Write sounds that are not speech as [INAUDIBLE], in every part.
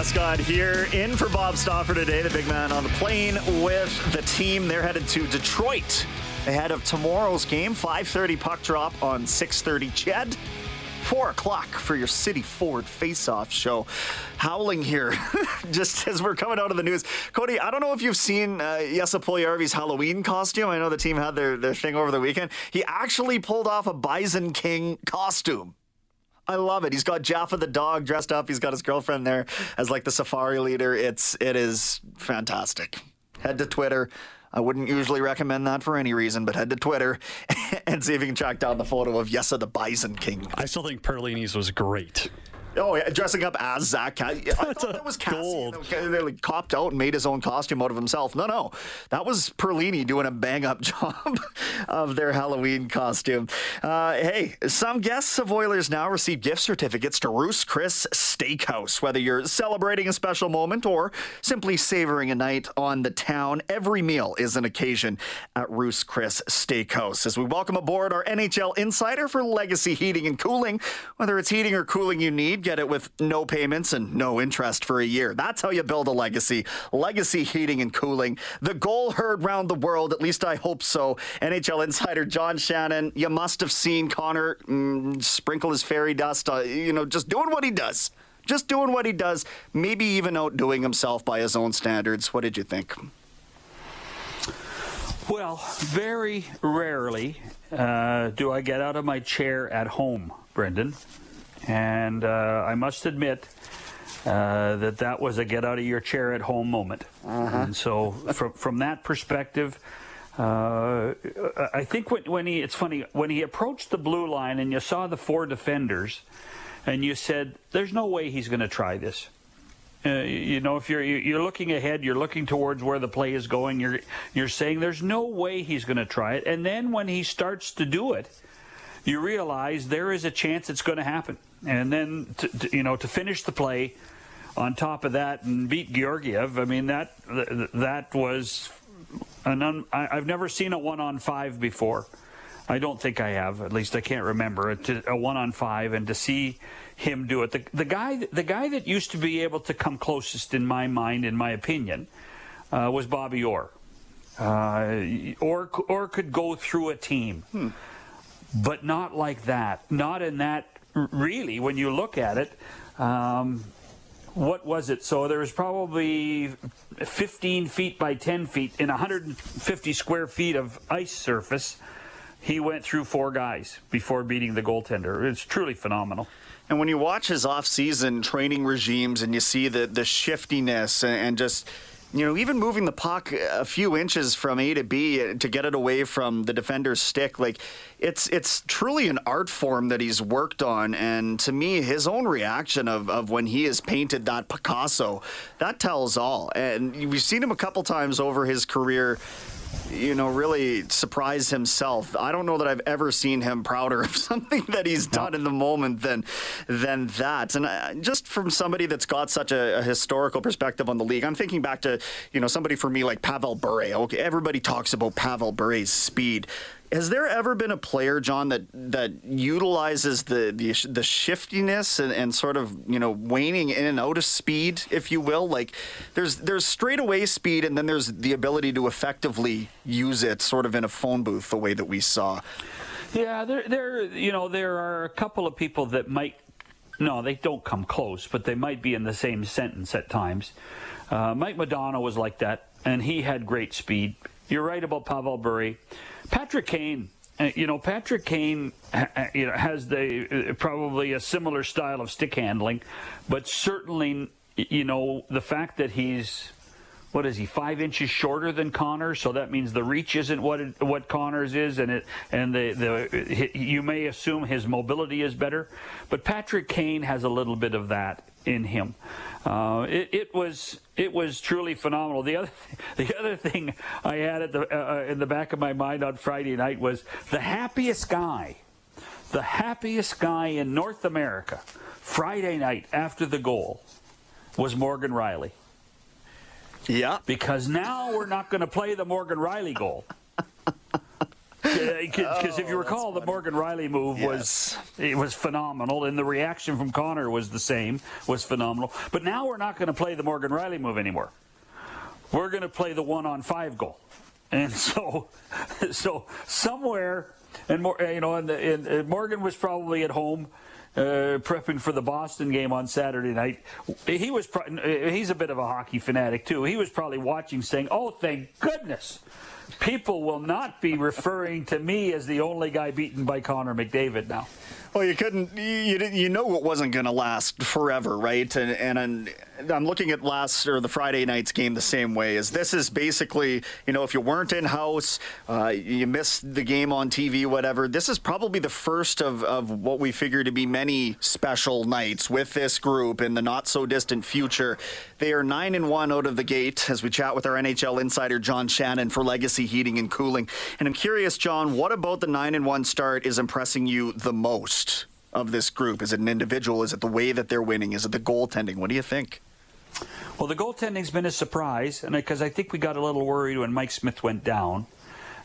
Escott here in for Bob Stauffer today, the big man on the plane with the team. They're headed to Detroit ahead of tomorrow's game. 5.30 puck drop on 6.30 CHED. 4 o'clock for your City Ford face-off show. Howling here [LAUGHS] just as we're coming out of the news. Cody, I don't know if you've seen uh, Jesse Halloween costume. I know the team had their, their thing over the weekend. He actually pulled off a Bison King costume. I love it. He's got Jaffa the dog dressed up. He's got his girlfriend there as like the safari leader. It's it is fantastic. Head to Twitter. I wouldn't usually recommend that for any reason, but head to Twitter [LAUGHS] and see if you can track down the photo of Yessa the Bison King. I still think Perlini's was great. Oh yeah, dressing up as Zach. Cass- I That's thought that was Cassie. gold. They like copped out and made his own costume out of himself. No, no, that was Perlini doing a bang up [LAUGHS] job of their Halloween costume. Uh, hey, some guests of Oilers now receive gift certificates to Ruth's Chris Steakhouse. Whether you're celebrating a special moment or simply savoring a night on the town, every meal is an occasion at Ruth's Chris Steakhouse. As we welcome aboard our NHL insider for Legacy Heating and Cooling, whether it's heating or cooling you need, get it with no payments and no interest for a year. That's how you build a legacy. Legacy Heating and Cooling. The goal heard round the world, at least I hope so. NHL insider John Shannon, you must have seen Connor mm, sprinkle his fairy dust, uh, you know, just doing what he does. Just doing what he does, maybe even outdoing himself by his own standards. What did you think? Well, very rarely uh, do I get out of my chair at home, Brendan. And uh, I must admit uh, that that was a get out of your chair at home moment. And so, from, from that perspective, uh, I think when, when he, it's funny, when he approached the blue line and you saw the four defenders, and you said, there's no way he's going to try this. Uh, you know, if you're you're looking ahead, you're looking towards where the play is going. You're you're saying there's no way he's going to try it, and then when he starts to do it, you realize there is a chance it's going to happen. And then to, to, you know to finish the play, on top of that, and beat Georgiev. I mean that that was an un, I, I've never seen a one on five before. I don't think I have. At least I can't remember a, one on five, and to see him do it. The, the guy, the guy that used to be able to come closest in my mind, in my opinion, uh, was Bobby Orr. Uh, or or could go through a team, but not like that. Not in that. Really, when you look at it, um, what was it? So there was probably 15 feet by 10 feet in 150 square feet of ice surface. He went through four guys before beating the goaltender. It's truly phenomenal. And when you watch his off-season training regimes and you see the the shiftiness and, and just you know even moving the puck a few inches from A to B to get it away from the defender's stick, like it's it's truly an art form that he's worked on. And to me, his own reaction of of when he has painted that Picasso, that tells all. And we've seen him a couple times over his career you know, really surprise himself. I don't know that I've ever seen him prouder of [LAUGHS] something that he's done no. in the moment than than that. And uh, just from somebody that's got such a, a, historical perspective on the league, I'm thinking back to you know somebody for me like Pavel Bure. Okay, everybody talks about Pavel Bure's speed. Has there ever been a player, John, that that utilizes the the, the shiftiness and, and sort of you know waning in and out of speed, if you will? Like there's there's straightaway speed, and then there's the ability to effectively use it, sort of in a phone booth, the way that we saw. Yeah, there there you know there are a couple of people that might no, they don't come close, but they might be in the same sentence at times. Uh, Mike Modano was like that, and he had great speed. You're right about Pavel Bure. Patrick Kane, uh, you know, Patrick Kane you know, has the uh, probably a similar style of stick handling, but certainly, you know, the fact that he's what is he five inches shorter than Connor? So that means the reach isn't what it, what Connor's is, and it and the the you may assume his mobility is better, but Patrick Kane has a little bit of that in him. Uh, it, it, was it was truly phenomenal. The other [LAUGHS] the other thing I had at the uh, uh, in the back of my mind on Friday night was the happiest guy, the happiest guy in North America. Friday night after the goal was Morgan Rielly. Yeah. Because now we're not going to play the Morgan Rielly goal. Because if you oh, recall, the Morgan Rielly move yes. was it was phenomenal, and the reaction from Connor was the same, was phenomenal. But now we're not going to play the Morgan Rielly move anymore. We're going to play the one on five goal, and [LAUGHS] so so somewhere, and more, uh, you know, and, and, and Morgan was probably at home. Uh, prepping for the Boston game on Saturday night. He was pro- uh, he's a bit of a hockey fanatic too. He was probably watching, saying, "Oh, thank goodness." People will not be referring to me as the only guy beaten by Connor McDavid now. Well, you couldn't. You you know it wasn't going to last forever, right? And, and and I'm looking at last or the Friday night's game the same way. As this is basically, you know, if you weren't in house, uh, you missed the game on TV, whatever. This is probably the first of of what we figure to be many special nights with this group in the not so distant future. They are nine and one out of the gate as we chat with our NHL insider John Shannon for Legacy Heating and Cooling. And I'm curious, John, what about the nine and one start is impressing you the most? Of this group? Is it an individual? Is it the way that they're winning? Is it the goaltending? What do you think? Well, the goaltending's been a surprise, and because I think we got a little worried when Mike Smith went down,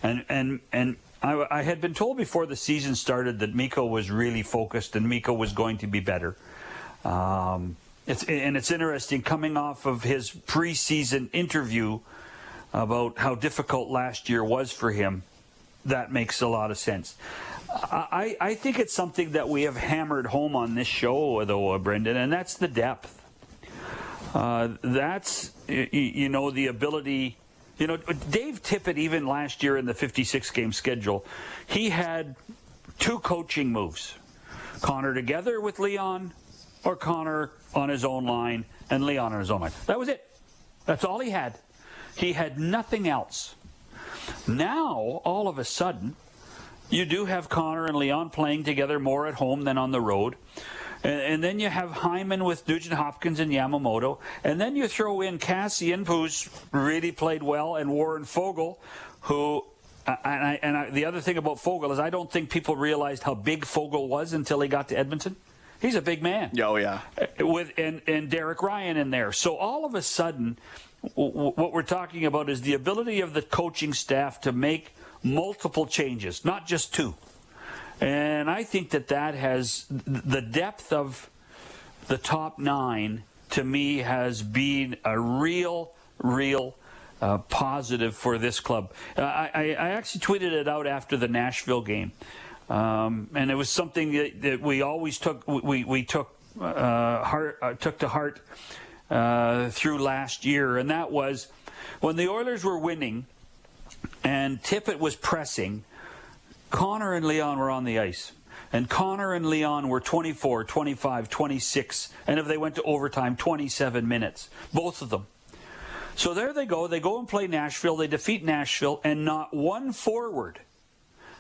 and and and I, I, had been told before the season started that Mikko was really focused and Mikko was going to be better. Um, it's and it's interesting coming off of his preseason interview about how difficult last year was for him. That makes a lot of sense. I, I think it's something that we have hammered home on this show, though, uh, Brendan, and that's the depth. Uh, that's, you know, the ability. You know, Dave Tippett, even last year in the 56 game schedule, he had two coaching moves Connor together with Leon, or Connor on his own line and Leon on his own line. That was it. That's all he had. He had nothing else. Now, all of a sudden, you do have Connor and Leon playing together more at home than on the road. And, and, then you have Hyman with Nugent Hopkins and Yamamoto. And then you throw in Kassian, who's really played well, and Warren Foegele, who. Uh, and, I, and I, the other thing about Foegele is I don't think people realized how big Foegele was until he got to Edmonton. He's a big man. Oh yeah. Uh, with and, and Derek Ryan in there. So all of a sudden, what we're talking about is the ability of the coaching staff to make multiple changes, not just two. And I think that that has the depth of the top nine to me has been a real, real uh, positive for this club. Uh, I, I, actually tweeted it out after the Nashville game, um, and it was something that, that, we always took we, we took uh, heart uh, took to heart uh, through last year, and that was when the Oilers were winning and Tippett was pressing. Connor and Leon were on the ice. And Connor and Leon were 24, 25, 26, and if they went to overtime, 27 minutes. Both of them. So there they go. They go and play Nashville. They defeat Nashville, and not one forward,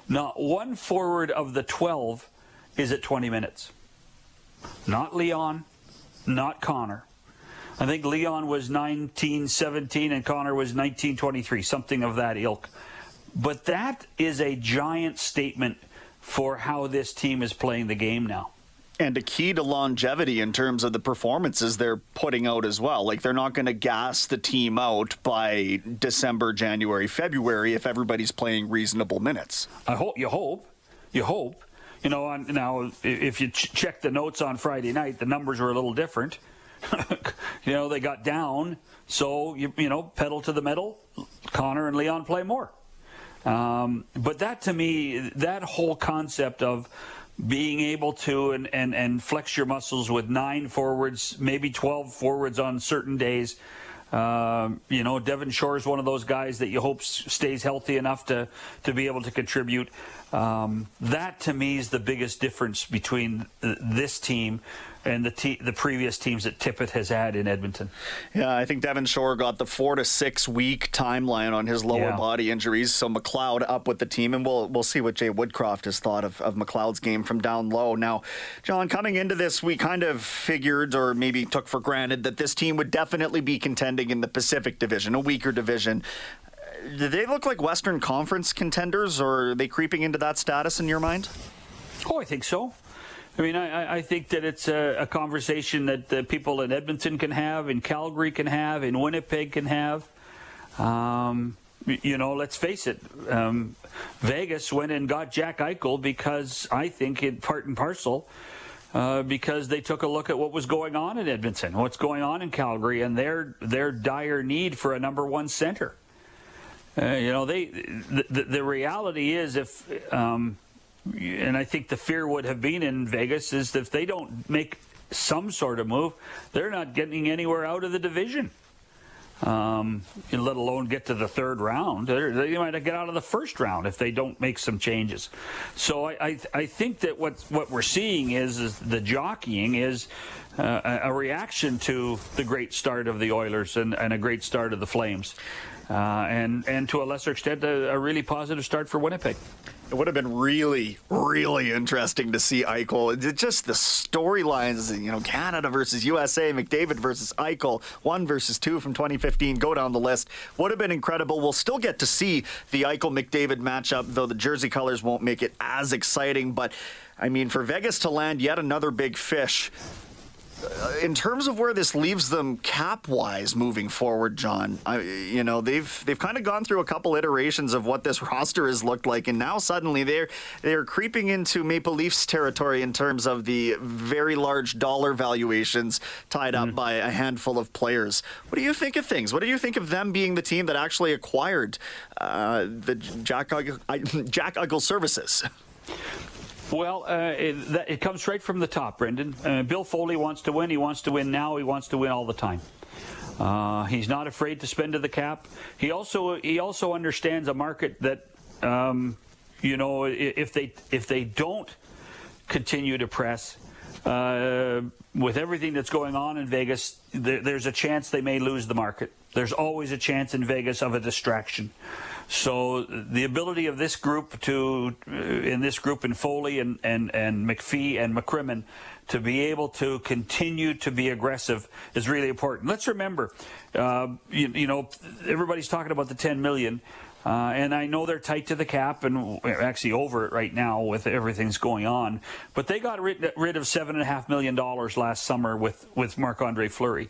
not one forward of the 12 is at 20 minutes. Not Leon, not Connor. I think Leon was 1917 and Connor was 1923, something of that ilk. But that is a giant statement for how this team is playing the game now and a key to longevity in terms of the performances they're putting out as well. Like they're not going to gas the team out by December, January, February if everybody's playing reasonable minutes. I hope you hope you hope. You know, on, now if you ch- check the notes on Friday night, the numbers were a little different. [LAUGHS] you know, they got down, so you you know, pedal to the metal. Connor and Leon play more. Um, but that to me, that whole concept of being able to and, and, and flex your muscles with nine forwards, maybe 12 forwards on certain days. Uh, you know, Devin Shore is one of those guys that you hope stays healthy enough to, to be able to contribute. Um, that to me is the biggest difference between this team and the te- the previous teams that Tippett has had in Edmonton. Yeah, I think Devin Shore got the four to six week timeline on his lower yeah. body injuries. So McLeod up with the team, and we'll we'll see what Jay Woodcroft has thought of, of McLeod's game from down low. Now, John, coming into this, we kind of figured or maybe took for granted that this team would definitely be contending in the Pacific Division, a weaker division. Uh, do they look like Western Conference contenders, or are they creeping into that status in your mind? Oh, I think so. I mean, I, I think that it's a, a conversation that the people in Edmonton can have, in Calgary can have, in Winnipeg can have. Um, you know, let's face it. Um, Vegas went and got Jack Eichel because I think in part and parcel. Uh, because they took a look at what was going on in Edmonton, what's going on in Calgary, and their their dire need for a number one center. Uh, you know, they the, the reality is if um, and I think the fear would have been in Vegas is that if they don't make some sort of move, they're not getting anywhere out of the division. Um, let alone get to the third round. They're, they might get out of the first round if they don't make some changes. So I, I, I think that what what we're seeing is, is the jockeying is uh, a reaction to the great start of the Oilers and, and a great start of the Flames, uh, and and to a lesser extent a, a really positive start for Winnipeg. It would have been really, really interesting to see Eichel. Just the storylines, you know, Canada versus USA, McDavid versus Eichel, one versus two from 2015. Go down the list. Would have been incredible. We'll still get to see the Eichel McDavid matchup, though the jersey colors won't make it as exciting. But I mean, for Vegas to land yet another big fish in terms of where this leaves them cap wise moving forward, John, I, you know they've they've kind of gone through a couple iterations of what this [LAUGHS] roster has looked like, and now suddenly they're they're creeping into Maple Leafs territory in terms of the very large dollar valuations tied up mm. by a handful of players. What do you think of things? What do you think of them being the team that actually acquired uh, the Jack [LAUGHS] Jack Eichel services? Well, uh, it, it, comes straight from the top, Brendan. Uh, Bill Foley wants to win. He wants to win now. He wants to win all the time. Uh, he's not afraid to spend to the cap. He also he also understands a market that, um, you know, if they if they don't continue to press, uh, with everything that's going on in Vegas, there's a chance they may lose the market. There's always a chance in Vegas of a distraction. So the ability of this group to, uh, in this group in Foley and, and, and McPhee and McCrimmon, to be able to continue to be aggressive is really important. Let's remember, uh, you, you, know, everybody's talking about the 10 million. Uh, and I know they're tight to the cap and actually over it right now with everything's going on. But they got rid, rid of seven and a half million dollars last summer with, with Marc Andre Fleury.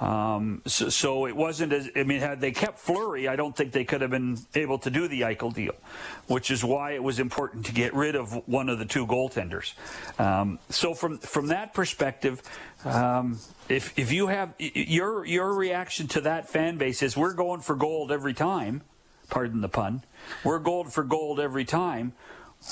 Um, so, so, it wasn't as, I mean, had they kept Fleury, I don't think they could have been able to do the Eichel deal, which is why it was important to get rid of one of the two goaltenders. Um, so from, from that perspective, um, if, if you have your, your reaction to that fan base is we're going for gold every time, pardon the pun, we're gold for gold every time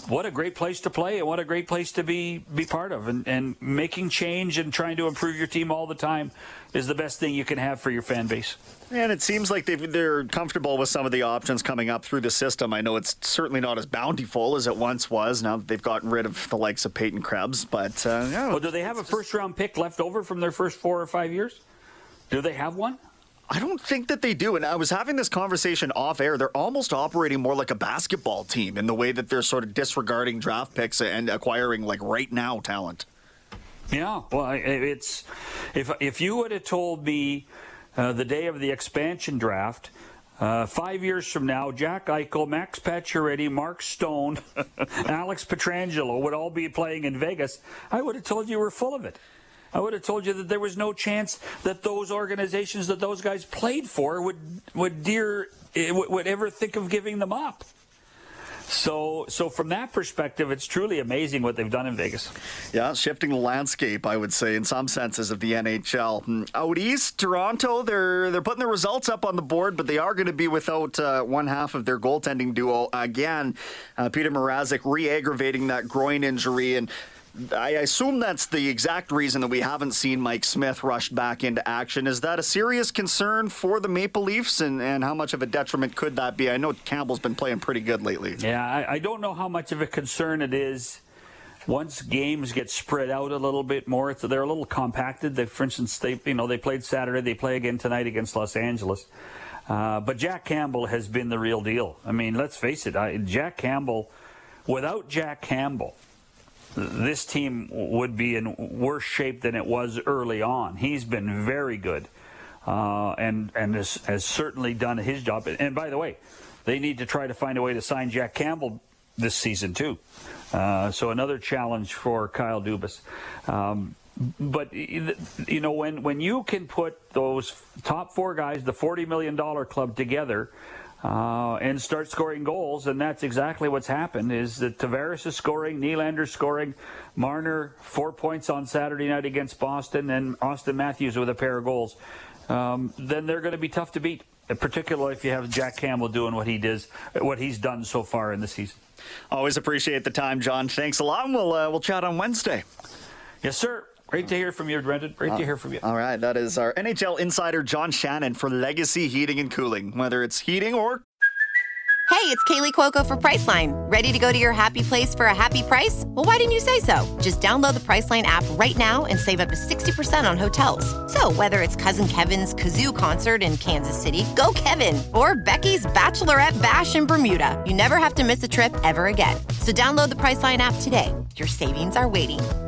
what a great place to play and what a great place to be be part of and, and making change and trying to improve your team all the time is the best thing you can have for your fan base. And it seems like they are comfortable with some of the options coming up through the system. I know it's certainly not as bountiful as it once was. Now that they've gotten rid of the likes of Peyton Krebs, but uh, yeah, well, do they have a first round pick left over from their first four or five years? Do they have one? I don't think that they do. And I was having this conversation off air. They're almost operating more like a basketball team in the way that they're sort of disregarding draft picks and acquiring like right now talent. Yeah, well, it's if if you would have told me uh, the day of the expansion draft Uh, five years from now, Jack Eichel, Max Pacioretty, Mark Stone, [LAUGHS] Alex Pietrangelo would all be playing in Vegas. I would have told you we're full of it. I would have told you that there was no chance that those organizations that those guys played for would would dear would ever think of giving them up. So, so from that perspective, it's truly amazing what they've done in Vegas. Yeah, shifting the landscape, I would say, in some senses of the NHL. Hmm, out east, Toronto, they're they're putting the results up on the board, but they are going to be without uh, one half of their goaltending duo again. Uh, Peter Mrazek re-aggravating that groin injury and. I assume that's the exact reason that we haven't seen Mike Smith rushed back into action. Is that a serious concern for the Maple Leafs, and, and how much of a detriment could that be? I know Campbell's been playing pretty good lately. Yeah, I, I don't know how much of a concern it is once games get spread out a little bit more. They're a little compacted. They, for instance, they you know they played Saturday, they play again tonight against Los Angeles. Uh, but Jack Campbell has been the real deal. I mean, let's face it, I, Jack Campbell. Without Jack Campbell, this team would be in worse shape than it was early on. He's been very good, uh, and and has, has certainly done his job. And by the way, they need to try to find a way to sign Jack Campbell this season too. Uh, so another challenge for Kyle Dubas. Um, but you know when when you can put those top four guys, the forty million dollar club together uh, and start scoring goals. And that's exactly what's happened is that Tavares is scoring, Nylander's scoring, Marner four points on Saturday night against Boston, and Auston Matthews with a pair of goals. Um, then they're going to be tough to beat, particularly if you have Jack Campbell doing what he does, what he's done so far in the season. Always appreciate the time, John. Thanks a lot. And we'll uh, we'll chat on Wednesday. Yes, sir. Great to hear from you, Brendan. Great uh, to hear from you. All right, that is our NHL insider John Shannon for Legacy Heating and Cooling. Whether it's heating or Hey, it's Kaley Cuoco for Priceline. Ready to go to your happy place for a happy price? Well, why didn't you say so? Just download the Priceline app right now and save up to 60% on hotels. So, whether it's Cousin Kevin's Kazoo concert in Kansas City, go Kevin, or Becky's Bachelorette Bash in Bermuda, you never have to miss a trip ever again. So, download the Priceline app today. Your savings are waiting Go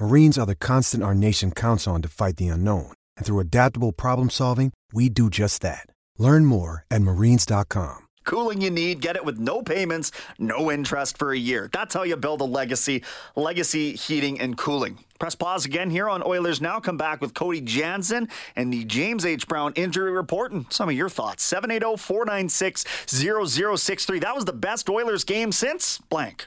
Marines are the constant our nation counts on to fight the unknown. And through adaptable problem solving, we do just that. Learn more at marines.com. Cooling you need, get it with no payments, no interest for a year. That's how you build a legacy. Legacy heating and cooling. Press pause again here on Oilers Now. Come back with Cody Jansen and the James H. Brown injury report and some of your thoughts. 780 496 0063. That was the best Oilers game since blank.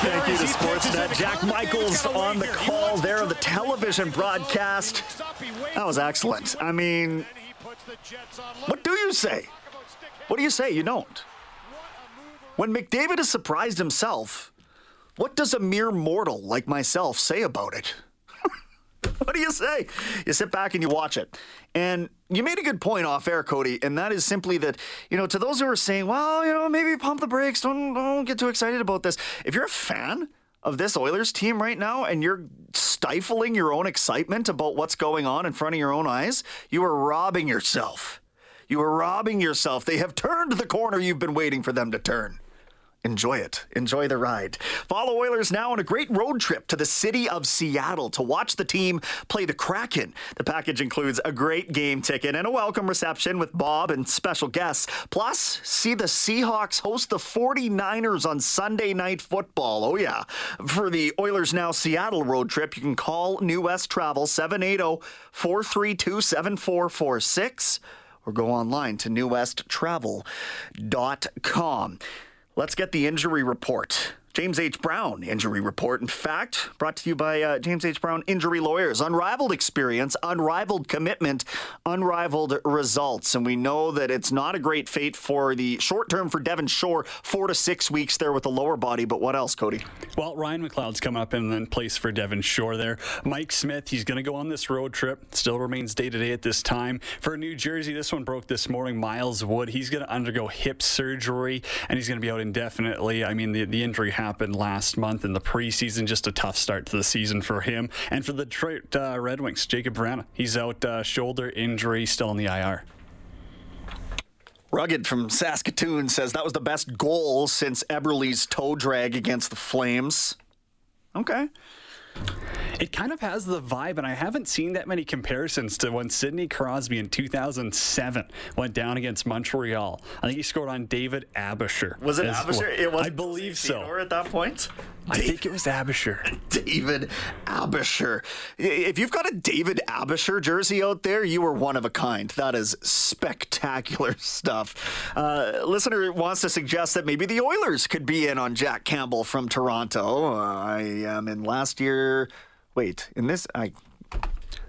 Thank you to Sportsnet. Jack Michaels on the call there, the television broadcast. That was excellent. I mean, what do you say? What do you say? You don't. When McDavid has surprised himself, what does a mere mortal like myself say about it? [LAUGHS] what do you say? You sit back and you watch it. And you made a good point off air, Cody, and that is simply that, you know, to those who are saying, well, you know, maybe pump the brakes, don't, don't get too excited about this. If you're a fan of this Oilers team right now and you're stifling your own excitement about what's going on in front of your own eyes, you are robbing yourself. You are robbing yourself. They have turned the corner you've been waiting for them to turn. Enjoy it. Enjoy the ride. Follow Oilers now on a great road trip to the city of Seattle to watch the team play the Kraken. The package includes a great game ticket and a welcome reception with Bob and special guests. Plus, see the Seahawks host the 49ers on Sunday Night Football. Oh, yeah. For the Oilers Now Seattle road trip, you can call New West Travel 780 432 7446 or go online to newwesttravel.com. Let's get the injury report. James H. Brown injury report. In fact, brought to you by uh, James H. Brown Injury Lawyers. Unrivaled experience, unrivaled commitment, unrivaled results. And we know that it's not a great fate for the short term for Devin Shore, four to six weeks there with the lower body. But what else, Cody? Well, Ryan McLeod's come up in the place for Devin Shore there. Mike Smith, he's going to go on this road trip. Still remains day to day at this time. For New Jersey, this one broke this morning. Miles Wood, he's going to undergo hip surgery and he's going to be out indefinitely. I mean, the, the injury happened happened last month in the preseason. Just a tough start to the season for him. And for the Detroit uh, Red Wings, Jakub Vrana, he's out uh, shoulder injury, still in the IR. Rugged from Saskatoon says that was the best goal since Eberle's toe drag against the Flames. Okay. It kind of has the vibe, and I haven't seen that many comparisons to when Sidney Crosby in 2007 went down against Montreal. I think he scored on David Aebischer. Was it Aebischer? Well. It was I believe so. At that point, I think it was Aebischer. [LAUGHS] David Aebischer. If you've got a David Aebischer jersey out there, you are one of a kind. That is spectacular [LAUGHS] stuff. Uh, listener wants to suggest that maybe the Oilers could be in on Jack Campbell from Toronto. Uh, I am in last year. Wait, in this, I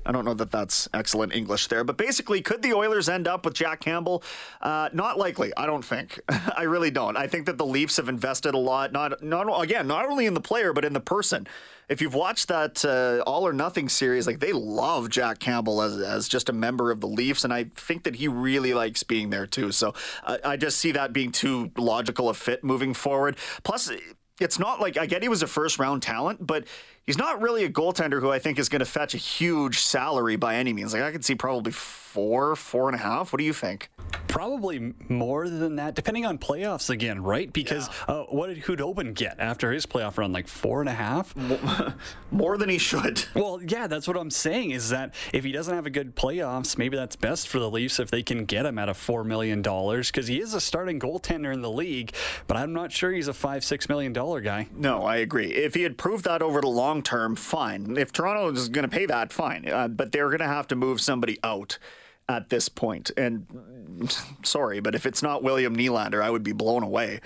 I don't know that that's excellent English there, but basically, could the Oilers end up with Jack Campbell? Uh, not likely. I don't think. [LAUGHS] I really don't. I think that the Leafs have invested a lot. Not not again, not only in the player but in the person. If you've watched that uh, All or Nothing series, like they love Jack Campbell as as just a member of the Leafs, and I think that he really likes being there too. So uh, I just see that being too logical a fit moving forward. Plus it's not like I get he was a first round talent, but he's not really a goaltender who I think is going to fetch a huge salary by any means. Like I could see probably four, four and a half. What do you think? Probably more than that, depending on playoffs again, right? Because yeah. uh, what did Khudobin get after his playoff run? Like four and a half? [LAUGHS] More than he should. [LAUGHS] Well, yeah, that's what I'm saying is that if he doesn't have a good playoffs, maybe that's best for the Leafs if they can get him at a $4 million because he is a starting goaltender in the league, but I'm not sure he's a five, $6 million guy. No, I agree. If he had proved that over the long term, fine. If Toronto is going to pay that, fine. Uh, but they're going to have to move somebody out at this point. And [LAUGHS] sorry, but if it's not William Nylander, I would be blown away.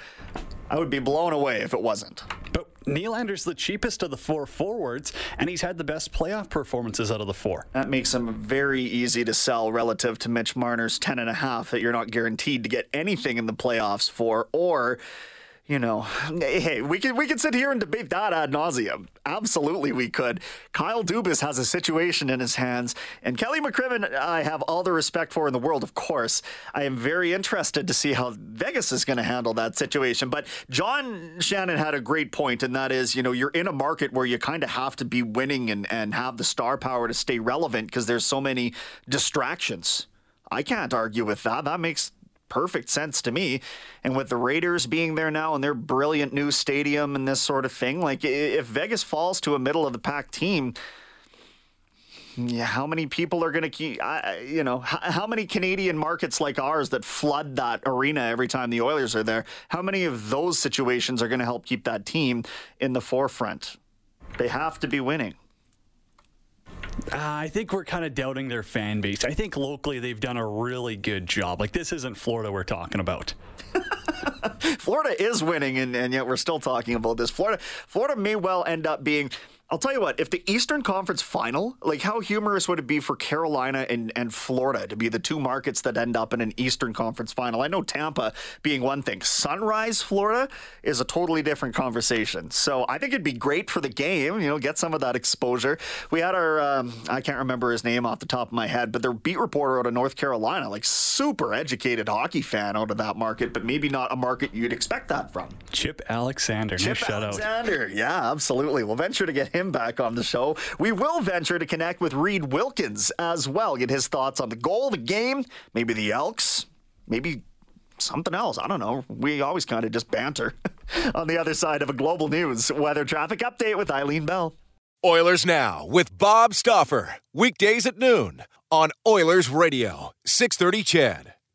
I would be blown away if it wasn't. But Nylander's the cheapest of the four forwards, and he's had the best playoff performances out of the four. That makes him very easy to sell relative to Mitch Marner's ten and a half that you're not guaranteed to get anything in the playoffs for, or you know, hey, we can we can sit here and debate that ad nauseum. Absolutely, we could. Kyle Dubas has a situation in his hands, and Kelly McCrimmon, I have all the respect for in the world. Of course, I am very interested to see how Vegas is going to handle that situation. But John Shannon had a great point, and that is, you know, you're in a market where you kind of have to be winning and and have the star power to stay relevant because there's so many distractions. I can't argue with that. That makes perfect sense to me. And with the Raiders being there now and their brilliant new stadium and this sort of thing, like if Vegas falls to a middle of the pack team, yeah, how many people are going to keep, uh, you know, how, how, many Canadian markets like ours that flood that arena every time the Oilers are there? How many of those situations are going to help keep that team in the forefront? They have to be winning. Uh, I think we're kind of doubting their fan base. I think locally they've done a really good job. Like this isn't Florida we're talking about. [LAUGHS] Florida is winning, and, and yet we're still talking about this. Florida, Florida may well end up being I'll tell you what, if the Eastern Conference final, like how humorous would it be for Carolina and, and Florida to be the two markets that end up in an Eastern Conference final? I know Tampa being one thing. Sunrise, Florida is a totally different conversation. So I think it'd be great for the game, you know, get some of that exposure. We had our, um, I can't remember his name off the top of my head, but their beat reporter out of North Carolina, like super educated hockey fan out of that market, but maybe not a market you'd expect that from. Chip Alexander. Chip nice Alexander. Yeah, absolutely. We'll venture to get him him back on the show. We will venture to connect with Reid Wilkins as well, get his thoughts on the goal, the game, maybe the Elks, maybe something else. I don't know. We always kind of just banter [LAUGHS] on the other side of a global news weather traffic update with Eileen Bell. Oilers Now with Bob Stauffer. Weekdays at noon on Oilers Radio, 630 CHED.